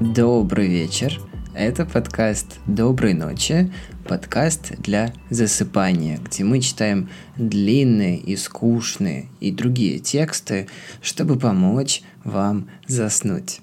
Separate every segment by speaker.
Speaker 1: Добрый вечер. Это подкаст «Доброй ночи», подкаст для засыпания, где мы читаем длинные и скучные и другие тексты, чтобы помочь вам заснуть.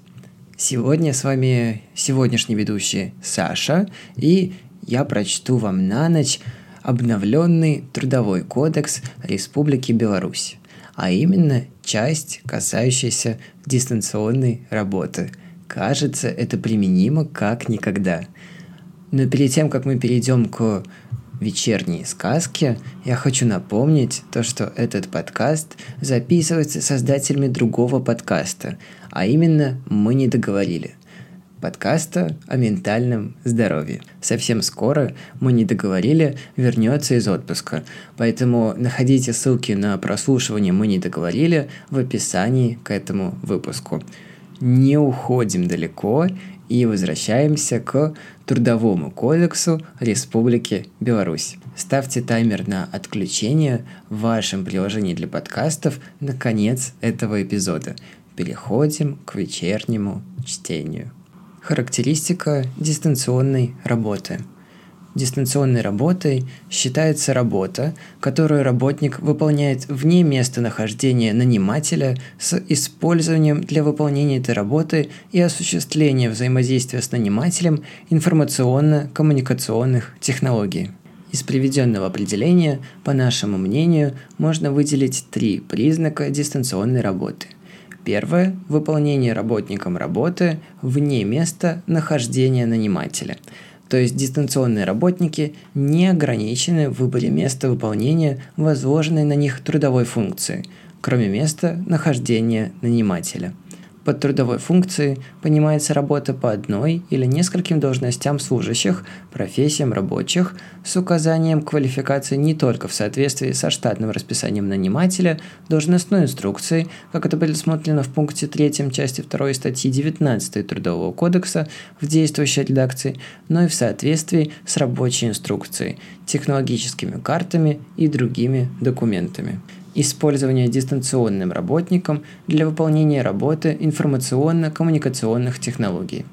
Speaker 1: Сегодня с вами сегодняшний ведущий Саша, и я прочту вам на ночь обновленный Трудовой кодекс Республики Беларусь, а именно часть, касающаяся дистанционной работы – Кажется, это применимо как никогда. Но перед тем, как мы перейдем к вечерней сказке, я хочу напомнить то, что этот подкаст записывается создателями другого подкаста, а именно «Мы не договорили» подкаста о ментальном здоровье. Совсем скоро мы не договорили вернется из отпуска, поэтому находите ссылки на прослушивание «Мы не договорили» в описании к этому выпуску не уходим далеко и возвращаемся к Трудовому кодексу Республики Беларусь. Ставьте таймер на отключение в вашем приложении для подкастов на конец этого эпизода. Переходим к вечернему чтению. Характеристика дистанционной работы – Дистанционной работой считается работа, которую работник выполняет вне места нахождения нанимателя с использованием для выполнения этой работы и осуществления взаимодействия с нанимателем информационно-коммуникационных технологий. Из приведенного определения, по нашему мнению, можно выделить три признака дистанционной работы. Первое – выполнение работником работы вне места нахождения нанимателя – то есть дистанционные работники не ограничены в выборе места выполнения возложенной на них трудовой функции, кроме места нахождения нанимателя – под трудовой функцией понимается работа по одной или нескольким должностям служащих, профессиям рабочих, с указанием квалификации не только в соответствии со штатным расписанием нанимателя, должностной инструкцией, как это предусмотрено в пункте 3 части 2 статьи 19 Трудового кодекса в действующей редакции, но и в соответствии с рабочей инструкцией, технологическими картами и другими документами использование дистанционным работником для выполнения работы информационно-коммуникационных технологий.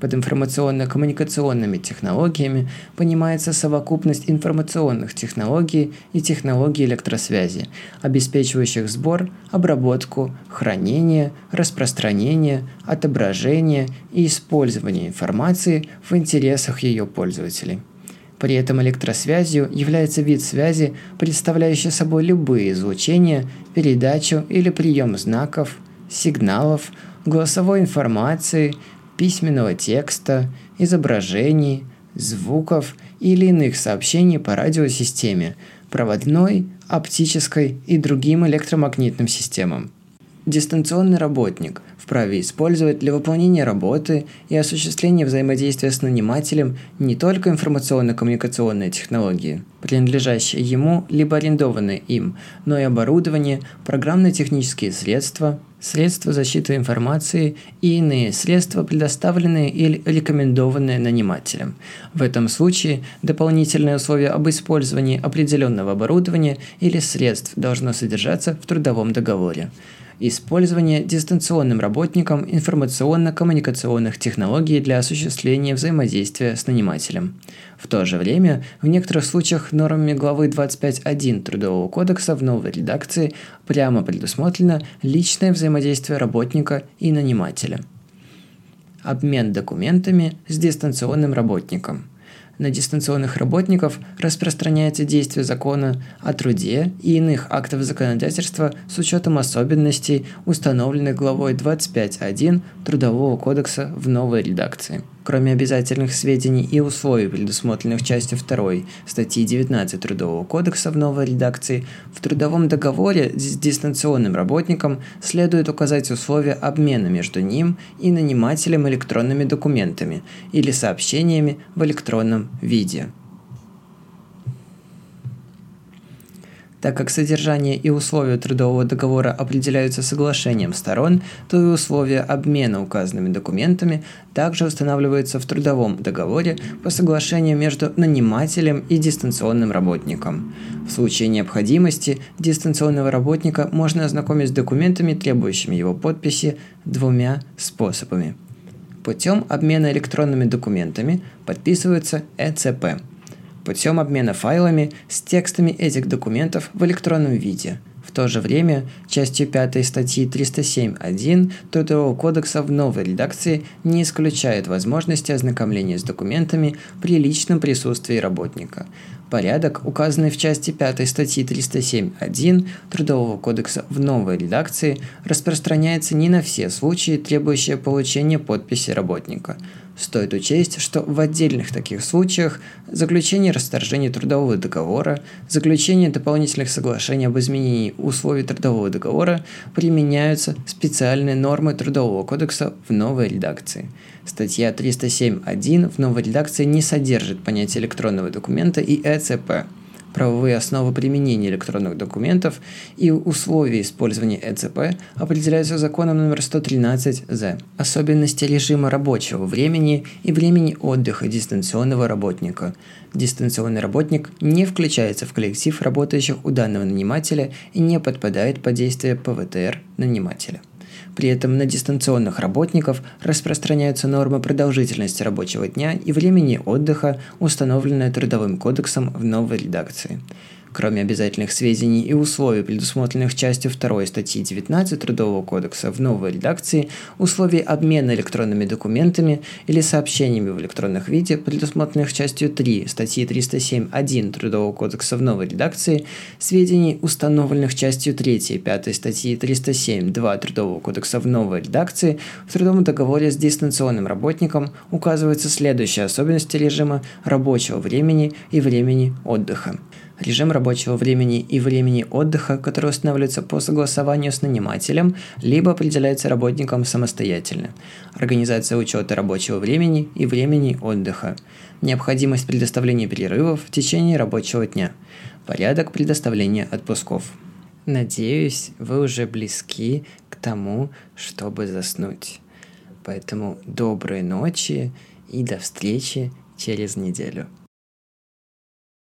Speaker 1: Под информационно-коммуникационными технологиями понимается совокупность информационных технологий и технологий электросвязи, обеспечивающих сбор, обработку, хранение, распространение, отображение и использование информации в интересах ее пользователей. При этом электросвязью является вид связи, представляющий собой любые излучения, передачу или прием знаков, сигналов, голосовой информации, письменного текста, изображений, звуков или иных сообщений по радиосистеме, проводной, оптической и другим электромагнитным системам. Дистанционный работник – вправе использовать для выполнения работы и осуществления взаимодействия с нанимателем не только информационно-коммуникационные технологии, принадлежащие ему либо арендованные им, но и оборудование, программно-технические средства, средства защиты информации и иные средства, предоставленные или рекомендованные нанимателем. В этом случае дополнительное условие об использовании определенного оборудования или средств должно содержаться в трудовом договоре использование дистанционным работником информационно-коммуникационных технологий для осуществления взаимодействия с нанимателем. В то же время, в некоторых случаях нормами главы 25.1 Трудового кодекса в новой редакции прямо предусмотрено личное взаимодействие работника и нанимателя. Обмен документами с дистанционным работником – на дистанционных работников распространяется действие закона о труде и иных актов законодательства с учетом особенностей, установленных главой 25.1 Трудового кодекса в новой редакции. Кроме обязательных сведений и условий, предусмотренных частью 2 статьи 19 Трудового кодекса в новой редакции, в трудовом договоре с дистанционным работником следует указать условия обмена между ним и нанимателем электронными документами или сообщениями в электронном виде. Так как содержание и условия трудового договора определяются соглашением сторон, то и условия обмена указанными документами также устанавливаются в трудовом договоре по соглашению между нанимателем и дистанционным работником. В случае необходимости дистанционного работника можно ознакомить с документами, требующими его подписи, двумя способами. Путем обмена электронными документами подписывается ЭЦП – путем обмена файлами с текстами этих документов в электронном виде. В то же время частью 5 статьи 307.1 Трудового кодекса в новой редакции не исключает возможности ознакомления с документами при личном присутствии работника. Порядок, указанный в части 5 статьи 307.1 Трудового кодекса в новой редакции, распространяется не на все случаи, требующие получения подписи работника – Стоит учесть, что в отдельных таких случаях заключение расторжения трудового договора, заключение дополнительных соглашений об изменении условий трудового договора применяются специальные нормы Трудового кодекса в новой редакции. Статья 307.1 в новой редакции не содержит понятия электронного документа и ЭЦП – правовые основы применения электронных документов и условия использования ЭЦП определяются законом номер 113 З. Особенности режима рабочего времени и времени отдыха дистанционного работника. Дистанционный работник не включается в коллектив работающих у данного нанимателя и не подпадает под действие ПВТР нанимателя. При этом на дистанционных работников распространяются нормы продолжительности рабочего дня и времени отдыха, установленные Трудовым кодексом в новой редакции. Кроме обязательных сведений и условий, предусмотренных частью 2 статьи 19 Трудового кодекса в новой редакции, условий обмена электронными документами или сообщениями в электронных виде, предусмотренных частью 3 статьи 307.1 Трудового кодекса в новой редакции, сведений, установленных частью 3 и 5 статьи 307.2 Трудового кодекса в новой редакции, в трудовом договоре с дистанционным работником указываются следующие особенности режима рабочего времени и времени отдыха режим рабочего времени и времени отдыха, который устанавливается по согласованию с нанимателем, либо определяется работником самостоятельно, организация учета рабочего времени и времени отдыха, необходимость предоставления перерывов в течение рабочего дня, порядок предоставления отпусков. Надеюсь, вы уже близки к тому, чтобы заснуть. Поэтому доброй ночи и до встречи через неделю.